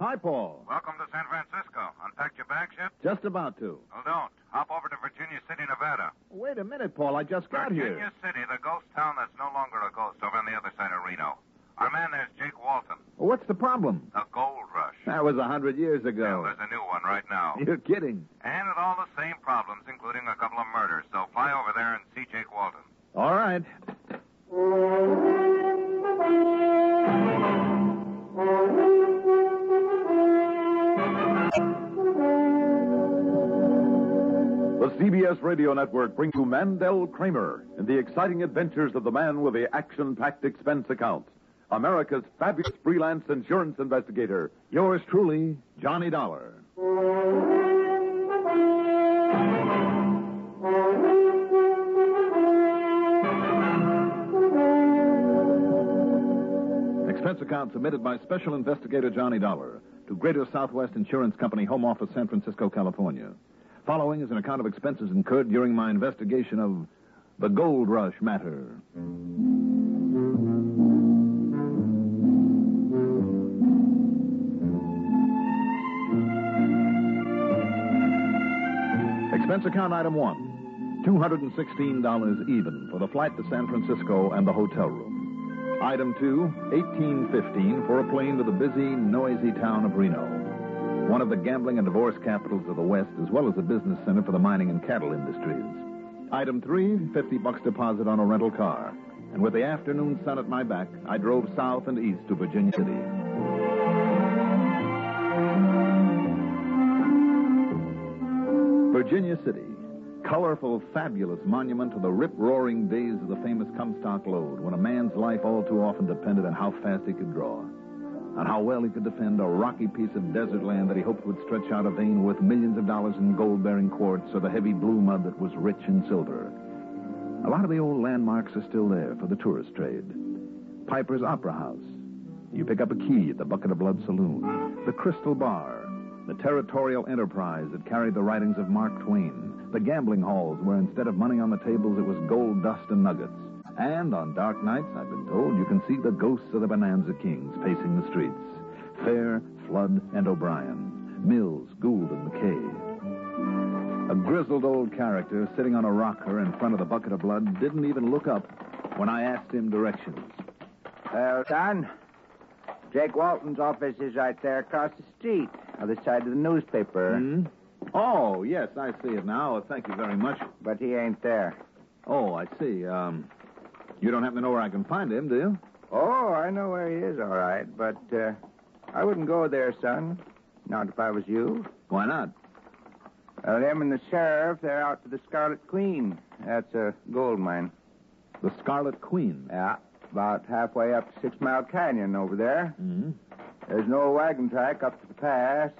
Hi, Paul. Welcome to San Francisco. Unpacked your bags yet? Just about to. Well, don't. Hop over to Virginia City, Nevada. Wait a minute, Paul. I just got Virginia here. Virginia City, the ghost town that's no longer a ghost over on the other side of Reno. Our man there's Jake Walton. What's the problem? The gold rush. That was a hundred years Well, ago. there's a new one right now. You're kidding. And with all the same problems, including a couple of murders. So fly over there and see Jake Walton. All right. CBS Radio Network brings you Mandel Kramer in the exciting adventures of the man with the action-packed expense account. America's fabulous freelance insurance investigator. Yours truly, Johnny Dollar. Expense account submitted by Special Investigator Johnny Dollar to Greater Southwest Insurance Company, Home Office, San Francisco, California. Following is an account of expenses incurred during my investigation of the Gold Rush matter. Expense account item one $216 even for the flight to San Francisco and the hotel room. Item two, 1815 for a plane to the busy, noisy town of Reno, one of the gambling and divorce capitals of the West, as well as a business center for the mining and cattle industries. Item three, 50 bucks deposit on a rental car. And with the afternoon sun at my back, I drove south and east to Virginia City. Virginia City, colorful, fabulous monument to the rip-roaring days of the famous Comstock Lode, when a man's life all too often depended on how fast he could draw, on how well he could defend a rocky piece of desert land that he hoped would stretch out a vein worth millions of dollars in gold-bearing quartz or the heavy blue mud that was rich in silver. A lot of the old landmarks are still there for the tourist trade. Piper's Opera House. You pick up a key at the Bucket of Blood Saloon. The Crystal Bar. The territorial enterprise that carried the writings of Mark Twain. The gambling halls where instead of money on the tables, it was gold dust and nuggets. And on dark nights, I've been told, you can see the ghosts of the Bonanza Kings pacing the streets. Fair, Flood, and O'Brien. Mills, Gould, and McKay. A grizzled old character sitting on a rocker in front of the bucket of blood didn't even look up when I asked him directions. Well, son, Jake Walton's office is right there across the street, other side of the newspaper. Hmm? Oh, yes, I see it now. Thank you very much. But he ain't there. Oh, I see. Um, you don't happen to know where I can find him, do you? Oh, I know where he is, all right, but uh, I wouldn't go there, son. Not if I was you. Why not? Well, them and the sheriff, they're out to the Scarlet Queen. That's a gold mine. The Scarlet Queen. Yeah, about halfway up Six Mile Canyon over there. hmm There's no wagon track up to the pass.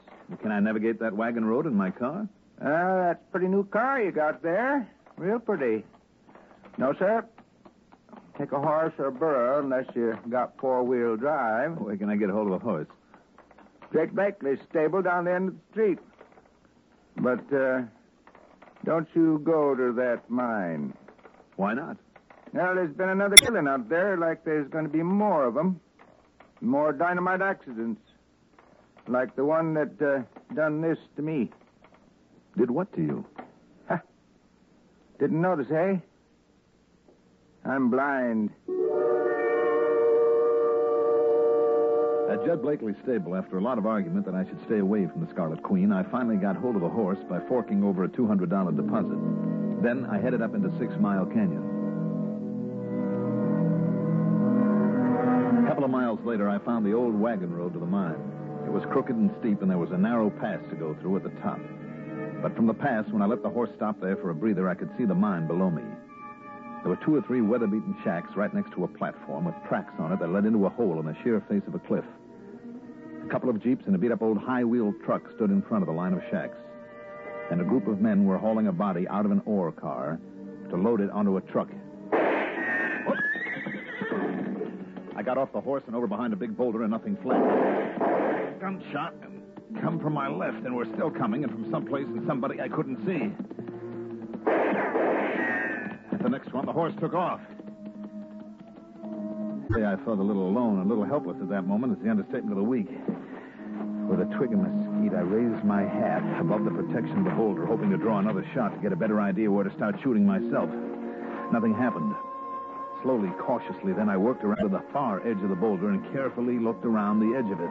Can I navigate that wagon road in my car? Uh, that's a pretty new car you got there. Real pretty. No, sir. Take a horse or a burro unless you got four-wheel drive. Where can I get hold of a horse? Jake Blakely's stable down the end of the street. But, uh, don't you go to that mine. Why not? Well, there's been another killing out there, like there's going to be more of them. More dynamite accidents. Like the one that uh, done this to me. Did what to you? Huh. Didn't notice, eh? I'm blind. Uh, at Jed Blakely's stable, after a lot of argument that I should stay away from the Scarlet Queen, I finally got hold of a horse by forking over a $200 deposit. Then I headed up into Six Mile Canyon. A couple of miles later, I found the old wagon road to the mine. It was crooked and steep, and there was a narrow pass to go through at the top. But from the pass, when I let the horse stop there for a breather, I could see the mine below me. There were two or three weather-beaten shacks right next to a platform with tracks on it that led into a hole in the sheer face of a cliff. A couple of jeeps and a beat-up old high-wheeled truck stood in front of the line of shacks. And a group of men were hauling a body out of an ore car to load it onto a truck. I got off the horse and over behind a big boulder and nothing flanked. Gunshot and come from my left, and we're still coming, and from someplace and somebody I couldn't see. At the next one, the horse took off. Say, I felt a little alone, a little helpless at that moment. It's the understatement of the week. With a twig of mesquite, I raised my hat above the protection of the boulder, hoping to draw another shot to get a better idea where to start shooting myself. Nothing happened. Slowly, cautiously, then I worked around to the far edge of the boulder and carefully looked around the edge of it.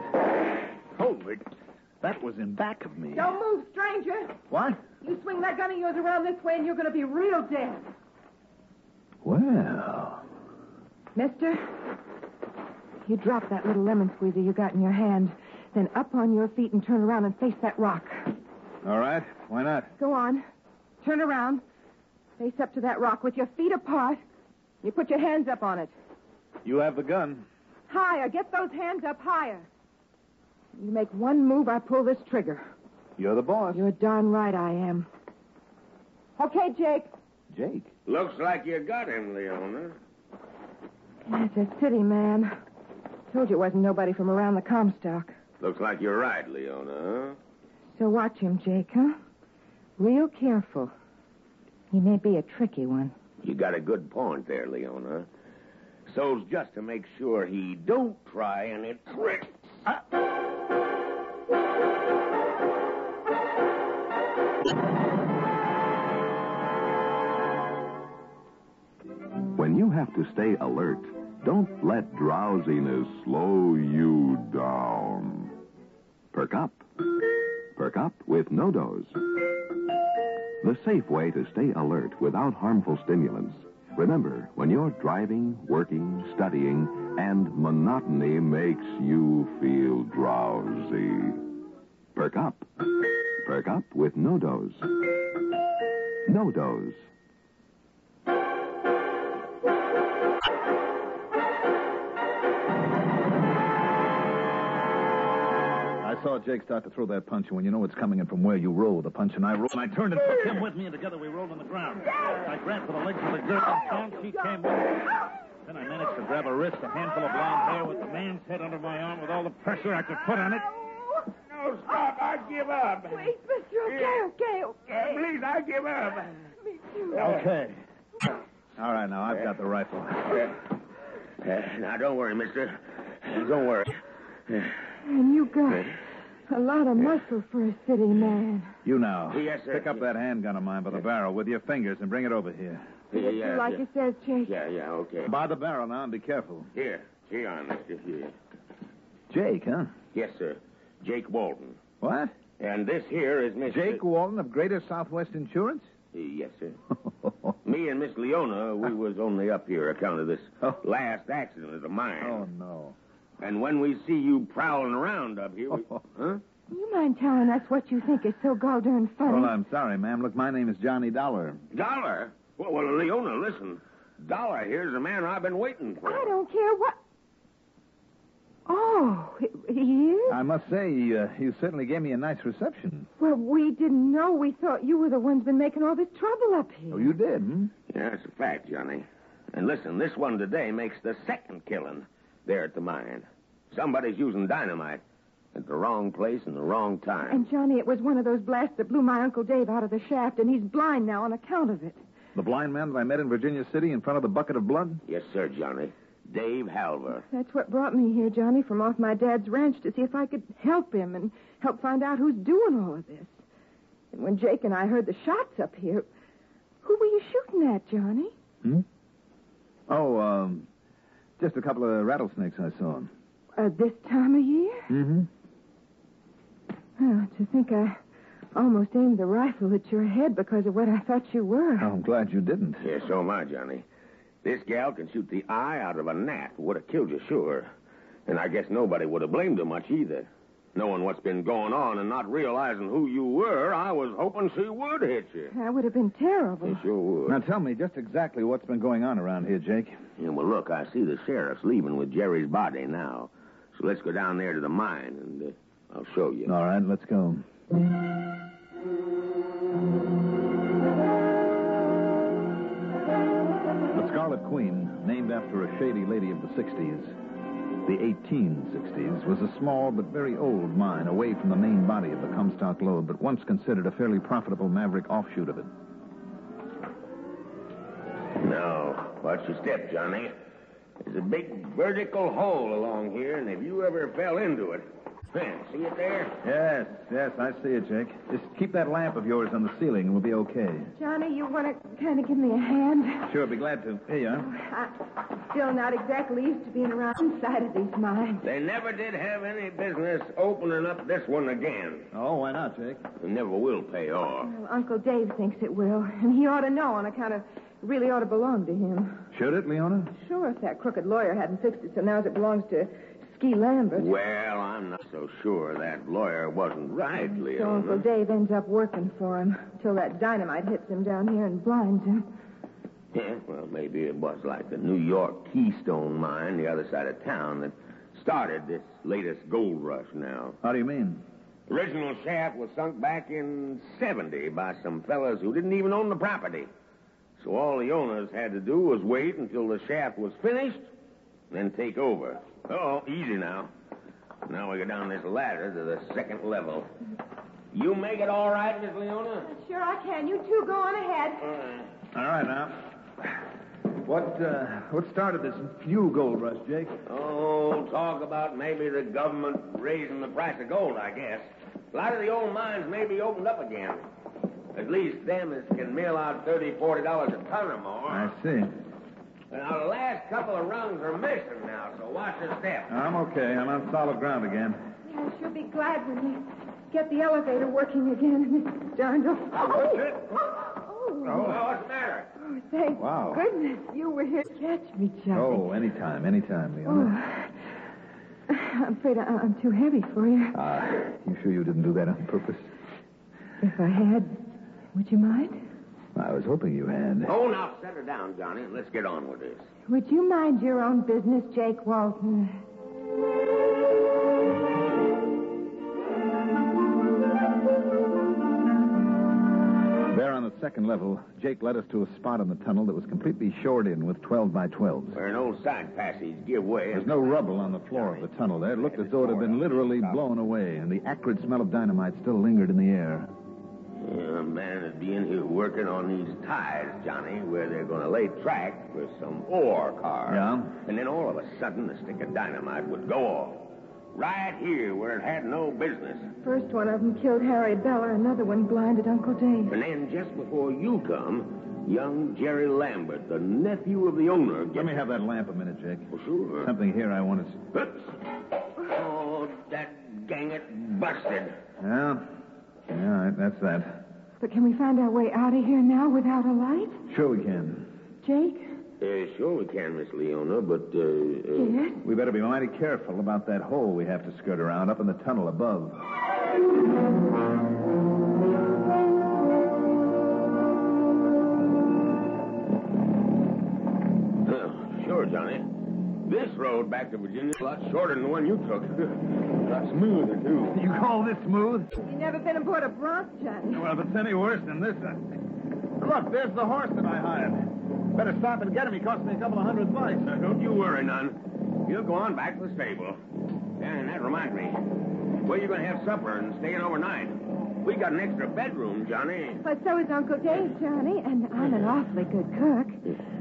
Holy, that was in back of me. Don't move, stranger. What? You swing that gun of yours around this way and you're going to be real dead. Well, Mister, you drop that little lemon squeezer you got in your hand, then up on your feet and turn around and face that rock. all right. Why not? Go on. Turn around. Face up to that rock with your feet apart. You put your hands up on it. You have the gun. Higher. Get those hands up higher. You make one move, I pull this trigger. You're the boss. You're darn right I am. Okay, Jake. Jake. Looks like you got him, Leona. That's a city man. Told you it wasn't nobody from around the Comstock. Looks like you're right, Leona. So watch him, Jake, huh? Real careful. He may be a tricky one. You got a good point there, Leona. So's just to make sure he don't try any tricks. When have to stay alert, don't let drowsiness slow you down. Perk up. Perk up with NoDoz. The safe way to stay alert without harmful stimulants. Remember, when you're driving, working, studying, and monotony makes you feel drowsy. Perk up. Perk up with NoDoz. No Dose. Saw Jake start to throw that punch, and when you know it's coming in from where you roll, the punch and I rolled, and I turned and took him with me, and together we rolled on the ground. I grabbed for the legs of the girl, and down she came with me. Then I managed to grab a wrist, a handful of blonde hair, with the man's head under my arm, with all the pressure I could put on it. No, stop. I give up. Please, mister. Okay, okay, okay. Please, I give up. Me too. Okay. All right, now I've got the rifle. Uh, now, don't worry, mister. Don't worry. And you got a lot of muscle for a city man. You now. Yes, sir. Pick up that handgun of mine by the barrel with your fingers and bring it over here. Yeah, Do yeah, like yeah. it says, Jake. Yeah, yeah, okay. By the barrel now, and be careful. Here. Here on, mister. Here. Jake, huh? Yes, sir. Jake Walton. What? And this here is Miss... Jake Walton of Greater Southwest Insurance? Yes, sir. Me and Miss Leona, we was only up here account of this Oh. last accident of the mine. oh, no. And when we see you prowling around up here, we... huh? You mind telling us what you think is so gall darn funny? Well, I'm sorry, ma'am. Look, my name is Johnny Dollar. Dollar? Well, well, Leona, listen. Dollar here's the man I've been waiting for. I don't care what. Oh, he- he is? I must say, uh, you certainly gave me a nice reception. Well, we didn't know. We thought you were the ones been making all this trouble up here. Oh, you did, hmm? Yeah, it's a fact, Johnny. And listen, this one today makes the second killing there at the mine. Somebody's using dynamite at the wrong place and the wrong time. And Johnny, it was one of those blasts that blew my Uncle Dave out of the shaft, and he's blind now on account of it. The blind man that I met in Virginia City in front of the bucket of blood? Yes, sir, Johnny. Dave Halver. That's what brought me here, Johnny, from off my dad's ranch to see if I could help him and help find out who's doing all of this. And when Jake and I heard the shots up here, who were you shooting at, Johnny? Hmm? Oh, um, just a couple of rattlesnakes I saw. Uh, this time of year? Mm-hmm. Well, to think I almost aimed the rifle at your head because of what I thought you were. Oh, I'm glad you didn't. Yeah, so am I, Johnny. This gal can shoot the eye out of a gnat. Would have killed you, sure. And I guess nobody would have blamed her much either. Knowing what's been going on and not realizing who you were, I was hoping she would hit you. That would have been terrible. She sure would. Now tell me just exactly what's been going on around here, Jake. Yeah, well, look, I see the sheriff's leaving with Jerry's body now. So let's go down there to the mine, and uh, I'll show you. All right, let's go. The Scarlet Queen, named after a shady lady of the 60s, the 1860s, was a small but very old mine away from the main body of the Comstock lode, but once considered a fairly profitable maverick offshoot of it. Now, watch your step, Johnny. There's a big vertical hole along here, and if you ever fell into it, See it there? Yes, yes, I see it, Jake. Just keep that lamp of yours on the ceiling and we'll be okay. Johnny, you want to kind of give me a hand? Sure, be glad to. Here you are. Oh, I'm still not exactly used to being around inside of these mines. They never did have any business opening up this one again. Oh, why not, Jake? It never will pay off. Well, Uncle Dave thinks it will, and he ought to know on account of it really ought to belong to him. Should it, Leona? Sure, if that crooked lawyer hadn't fixed it so now it belongs to Skeet Lambert. Well, I'm not so sure that lawyer wasn't right, So Uncle Dave ends up working for him till that dynamite hits him down here and blinds him. Yeah, well, maybe it was like the New York Keystone mine, the other side of town, that started this latest gold rush now. How do you mean? Original shaft was sunk back in 70 by some fellas who didn't even own the property. So all the owners had to do was wait until the shaft was finished, and then take over. Oh, easy now. Now we go down this ladder to the second level. You make it all right, Miss Leona? Sure I can. You two go on ahead. All right, now. What, uh, what started this new gold rush, Jake? Oh, talk about maybe the government raising the price of gold, I guess. A lot of the old mines may be opened up again. At least them as can mill out thirty, forty dollars a ton or more. I see. Now, the last couple of rungs are missing now, so watch your step. I'm okay. I'm on solid ground again. I sure be glad when we get the elevator working again, Mr. Darndle. What's it? Oh, Oh, what's the matter? oh, thank Wow. goodness you were here to catch me, Johnny. Oh, anytime, anytime, Leona. Oh. I'm afraid I, I'm too heavy for you. Ah, you sure you didn't do that on purpose? If I had, would you mind? I was hoping you had. Oh, now set her down, Johnny, and let's get on with this. Would you mind your own business, Jake Walton? There on the second level, Jake led us to a spot in the tunnel that was completely shored in with 12 by 12s. Where an old side passage give way. There's no rubble on the floor of the tunnel there. It looked as though it had been literally blown away, and the acrid smell of dynamite still lingered in the air. Yeah, a man would be in here working on these ties, Johnny, where they're going to lay track for some ore car. Yeah? And then all of a sudden, a stick of dynamite would go off. Right here, where it had no business. First one of them killed Harry Beller, another one blinded Uncle Dave. And then just before you come, young Jerry Lambert, the nephew of the owner, gets... Let me have that lamp a minute, Jake. Oh, sure. Something here I want to. see. Oops. Oh, that gang it busted. Yeah? Yeah, all right, that's that. But can we find our way out of here now without a light? Sure we can. Jake? Uh, sure we can, Miss Leona, but, uh, uh... Yes? We better be mighty careful about that hole we have to skirt around up in the tunnel above. Road back to Virginia is a lot shorter than the one you took. a lot smoother, too. You call this smooth? You never been aboard a bronc, Johnny. Well, if it's any worse than this. Uh... Look, there's the horse that I hired. Better stop and get him. He cost me a couple of hundred bucks. Now, don't you worry none. You'll go on back to the stable. And that reminds me. Where you going to have supper and staying overnight? We got an extra bedroom, Johnny. But so is Uncle Dave, Johnny, and I'm an awfully good cook.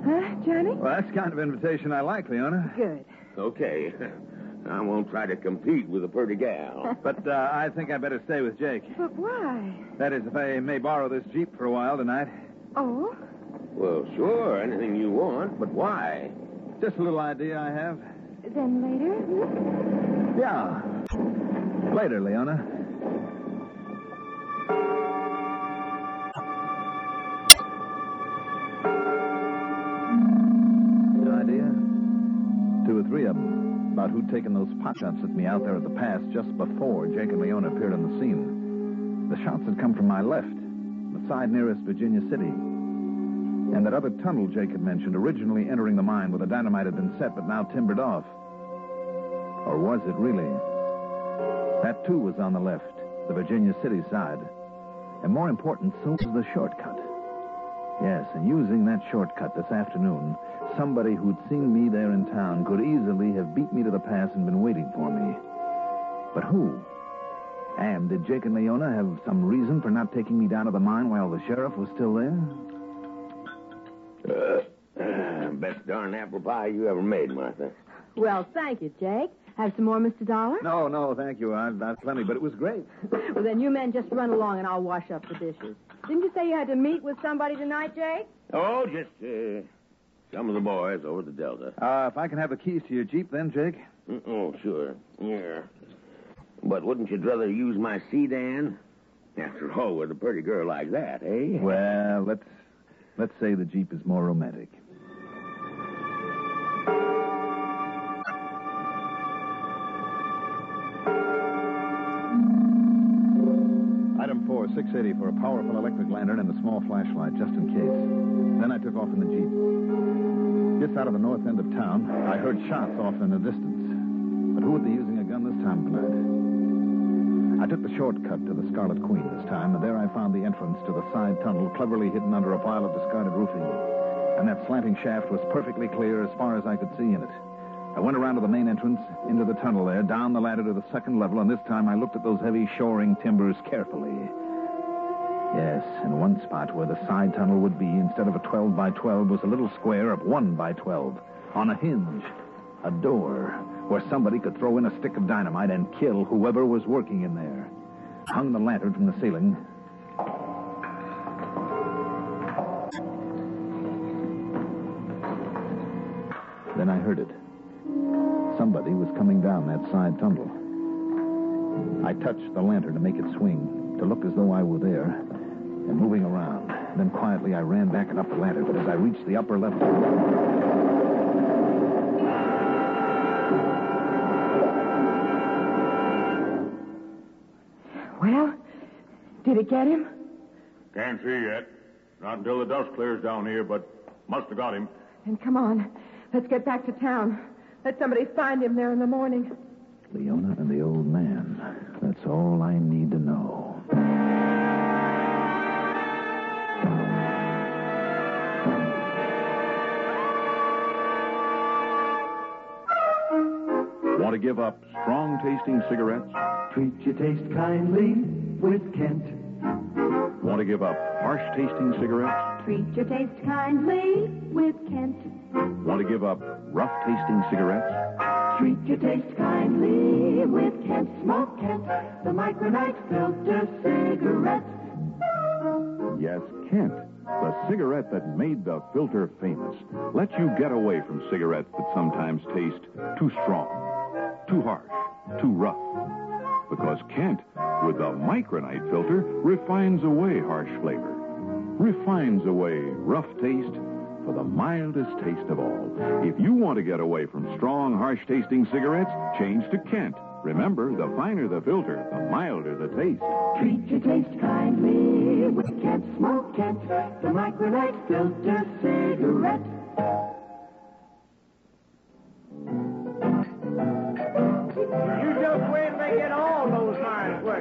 Huh, Johnny? Well, that's the kind of invitation I like, Leona. Good. Okay. I won't try to compete with a pretty gal. But uh, I think I better stay with Jake. But why? That is, if I may borrow this Jeep for a while tonight. Oh? well, sure, anything you want, but why? Just a little idea I have. Then later? hmm? Yeah. Later, Leona. About who'd taken those pot shots at me out there at the pass just before Jake and Leona appeared on the scene. The shots had come from my left, the side nearest Virginia City. And that other tunnel Jake had mentioned, originally entering the mine where the dynamite had been set but now timbered off. Or was it really? That too was on the left, the Virginia City side. And more important, so was the shortcut. Yes, and using that shortcut this afternoon, somebody who'd seen me there in town could easily have beat me to the pass and been waiting for me. But who? And did Jake and Leona have some reason for not taking me down to the mine while the sheriff was still there? Uh, best darn apple pie you ever made, Martha. Well, thank you, Jake. Have some more, Mr. Dollar? No, no, thank you. I've, I've plenty, but it was great. Well, then you men just run along and I'll wash up the dishes. Didn't you say you had to meet with somebody tonight, Jake? Oh, just uh, some of the boys over at the Delta. Uh, if I can have the keys to your Jeep then, Jake? Mm, Oh, sure. Yeah. But wouldn't you rather use my sedan? After all, with a pretty girl like that, eh? Well, let's let's say the Jeep is more romantic. 680 for a powerful electric lantern and a small flashlight, just in case. Then I took off in the Jeep. Just out of the north end of town, I heard shots off in the distance. But who would be using a gun this time of night? I took the shortcut to the Scarlet Queen this time, and there I found the entrance to the side tunnel cleverly hidden under a pile of discarded roofing. And that slanting shaft was perfectly clear as far as I could see in it. I went around to the main entrance, into the tunnel there, down the ladder to the second level, and this time I looked at those heavy shoring timbers carefully. Yes, in one spot where the side tunnel would be, instead of a 12 by 12, was a little square of 1 by 12. On a hinge. A door where somebody could throw in a stick of dynamite and kill whoever was working in there. Hung the lantern from the ceiling. Then I heard it. Somebody was coming down that side tunnel. I touched the lantern to make it swing, to look as though I were there, and moving around. Then quietly I ran back and up the ladder, but as I reached the upper level. Well, did it get him? Can't see yet. Not until the dust clears down here, but must have got him. Then come on. Let's get back to town. Let somebody find him there in the morning. Leona and the old man. That's all I need to know. To give up strong tasting cigarettes? Treat your taste kindly with Kent. Want to give up harsh tasting cigarettes? Treat your taste kindly with Kent. Want to give up rough tasting cigarettes? Treat your taste kindly with Kent. Smoke Kent, the Micronite filter cigarette. Yes, Kent. The cigarette that made the filter famous. Lets you get away from cigarettes that sometimes taste too strong, too harsh, too rough. Because Kent, with the Micronite filter, refines away harsh flavor, refines away rough taste for the mildest taste of all. If you want to get away from strong, harsh tasting cigarettes, change to Kent. Remember, the finer the filter, the milder the taste. Treat your taste kindly with Kent. Smoke Kent, the Micronite filter cigarette.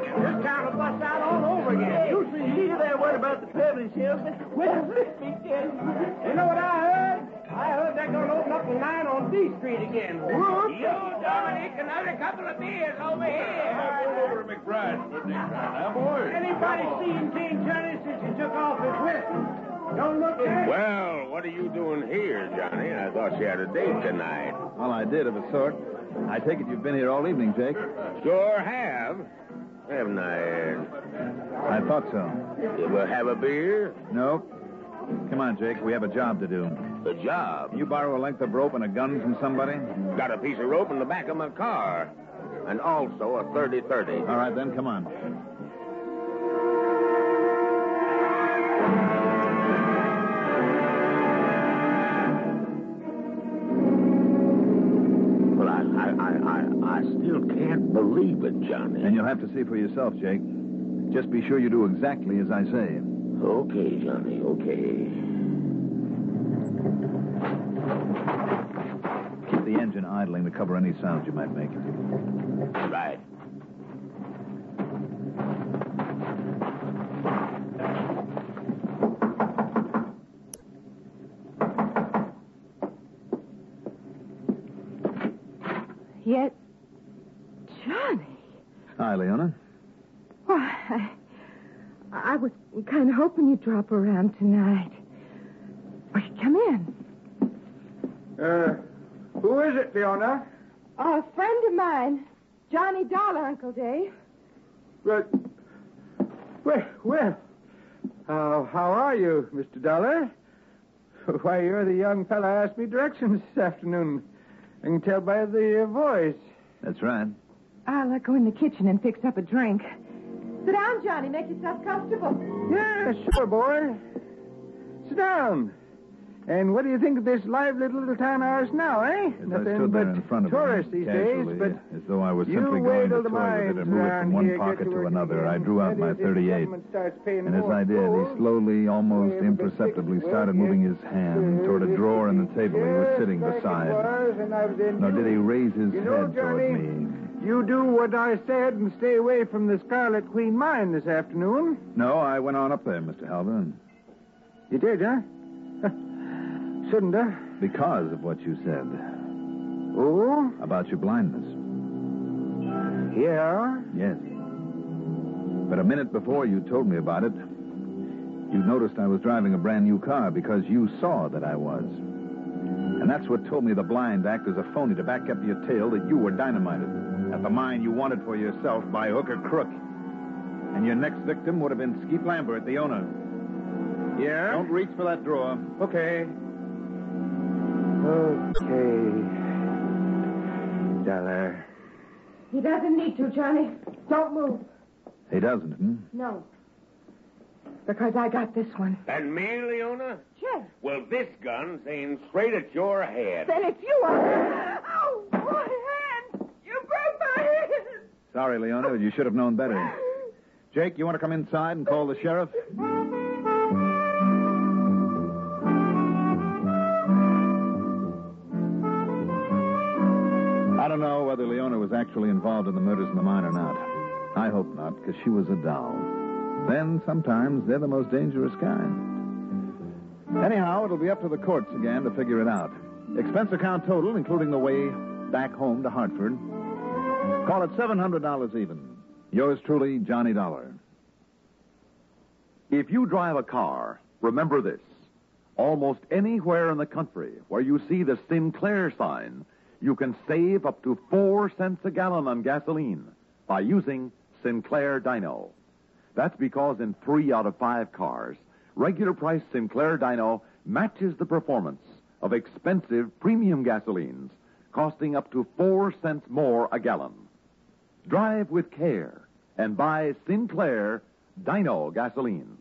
Lines. This town will bust out all over again. You see, you there worried about the privilege here. Well, you know what I heard? I heard they're going to open up a line on D Street again. Whoop. You, Dominic, another couple of beers over here. over to McBride's for next time, now, boys. Anybody seen King Johnny since he took off his whiskey? Don't look there. Well, what are you doing here, Johnny? I thought you had a date tonight. Well, I did, of a sort. I take it you've been here all evening, Jake. Sure have. Haven't I? Uh, I thought so. You will have a beer? Nope. Come on, Jake. We have a job to do. The job. You borrow a length of rope and a gun from somebody? Got a piece of rope in the back of my car. And also a 30-30. All right, then, come on. Still can't believe it, Johnny. And you'll have to see for yourself, Jake. Just be sure you do exactly as I say. Okay, Johnny, okay. Keep the engine idling to cover any sounds you might make. Right. Hi, Leona. Why, I, I was kind of hoping you'd drop around tonight. Well, come in. Uh, who is it, Leona? A friend of mine, Johnny Dollar, Uncle Dave. But, well, well, how, how are you, Mr. Dollar? Why, you're the young fellow asked me directions this afternoon. I can tell by the uh, voice. That's right. I'll uh, go in the kitchen and fix up a drink. Sit down, Johnny. Make yourself comfortable. Yeah, sure, boy. Sit down. And what do you think of this lively little town of ours now, eh? As I stood there in front of tourists him, these days, but as though I was simply going to till the toy with it mines and move it from one pocket to to another. I drew out my is, if the 38. government starts paying And as I did, he slowly, almost imperceptibly started moving his hand toward a drawer in the table he was sitting beside. was, and I was in Nor did he raise his You head toward me. You do what I said and stay away from the Scarlet Queen mine this afternoon. No, I went on up there, Mr. Halvin, You did, huh? Shouldn't I? because of what you said Oh? about your blindness. Yeah? Yes. But a minute before you told me about it, you noticed I was driving a brand new car because you saw that I was. And that's what told me the blind act as a phony to back up your tale that you were dynamited at the mine you wanted for yourself by hook or crook. And your next victim would have been Skeet Lambert, the owner. Yeah? Don't reach for that drawer. Okay. Okay. Dollar. He doesn't need to, Johnny. Don't move. He doesn't, hmm? No. Because I got this one. And me, Leona? Chet, Well, this gun's aimed straight at your head. then it's you. Are... Oh, my hand! You broke my hand! Sorry, Leona, you should have known better. Jake, you want to come inside and call the sheriff? I don't know whether Leona was actually involved in the murders in the mine or not. I hope not, because she was a doll. Then, sometimes, they're the most dangerous kind. Anyhow, it'll be up to the courts again to figure it out. Expense account total, including the way back home to Hartford. Call it $700 even. Yours truly, Johnny Dollar. If you drive a car, remember this. Almost anywhere in the country where you see the Sinclair sign, you can save up to four cents a gallon on gasoline by using Sinclair Dino. That's because in three out of five cars, regular price Sinclair Dino matches the performance of expensive premium gasolines, costing up to four cents more a gallon. Drive with care and buy Sinclair Dino gasoline.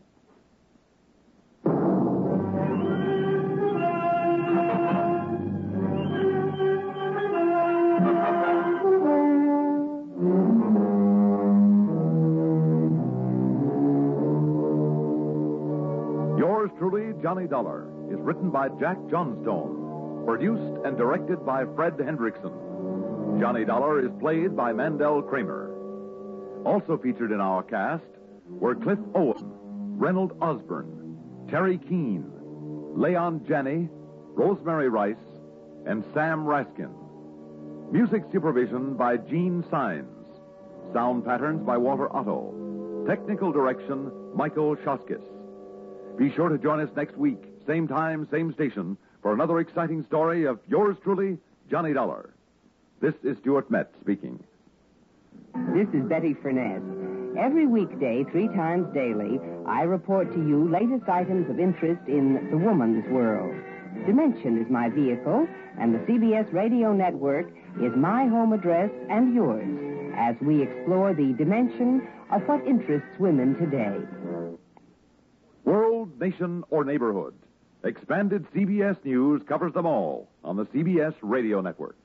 Yours truly, Johnny Dollar, is written by Jack Johnstone, produced and directed by Fred Hendrickson. Johnny Dollar is played by Mandel Kramer. Also featured in our cast were Cliff Owen, Reynold Osborne, Terry Keene, Leon Janney, Rosemary Rice, and Sam Raskin. Music supervision by Gene Sines. Sound patterns by Walter Otto. Technical direction, Michael Shoskis. Be sure to join us next week, same time, same station, for another exciting story of yours truly, Johnny Dollar. This is Stuart Metz speaking. This is Betty Furness. Every weekday, three times daily, I report to you latest items of interest in the woman's world. Dimension is my vehicle, and the CBS radio network is my home address and yours as we explore the dimension of what interests women today. World, nation, or neighborhood. Expanded CBS News covers them all on the CBS radio network.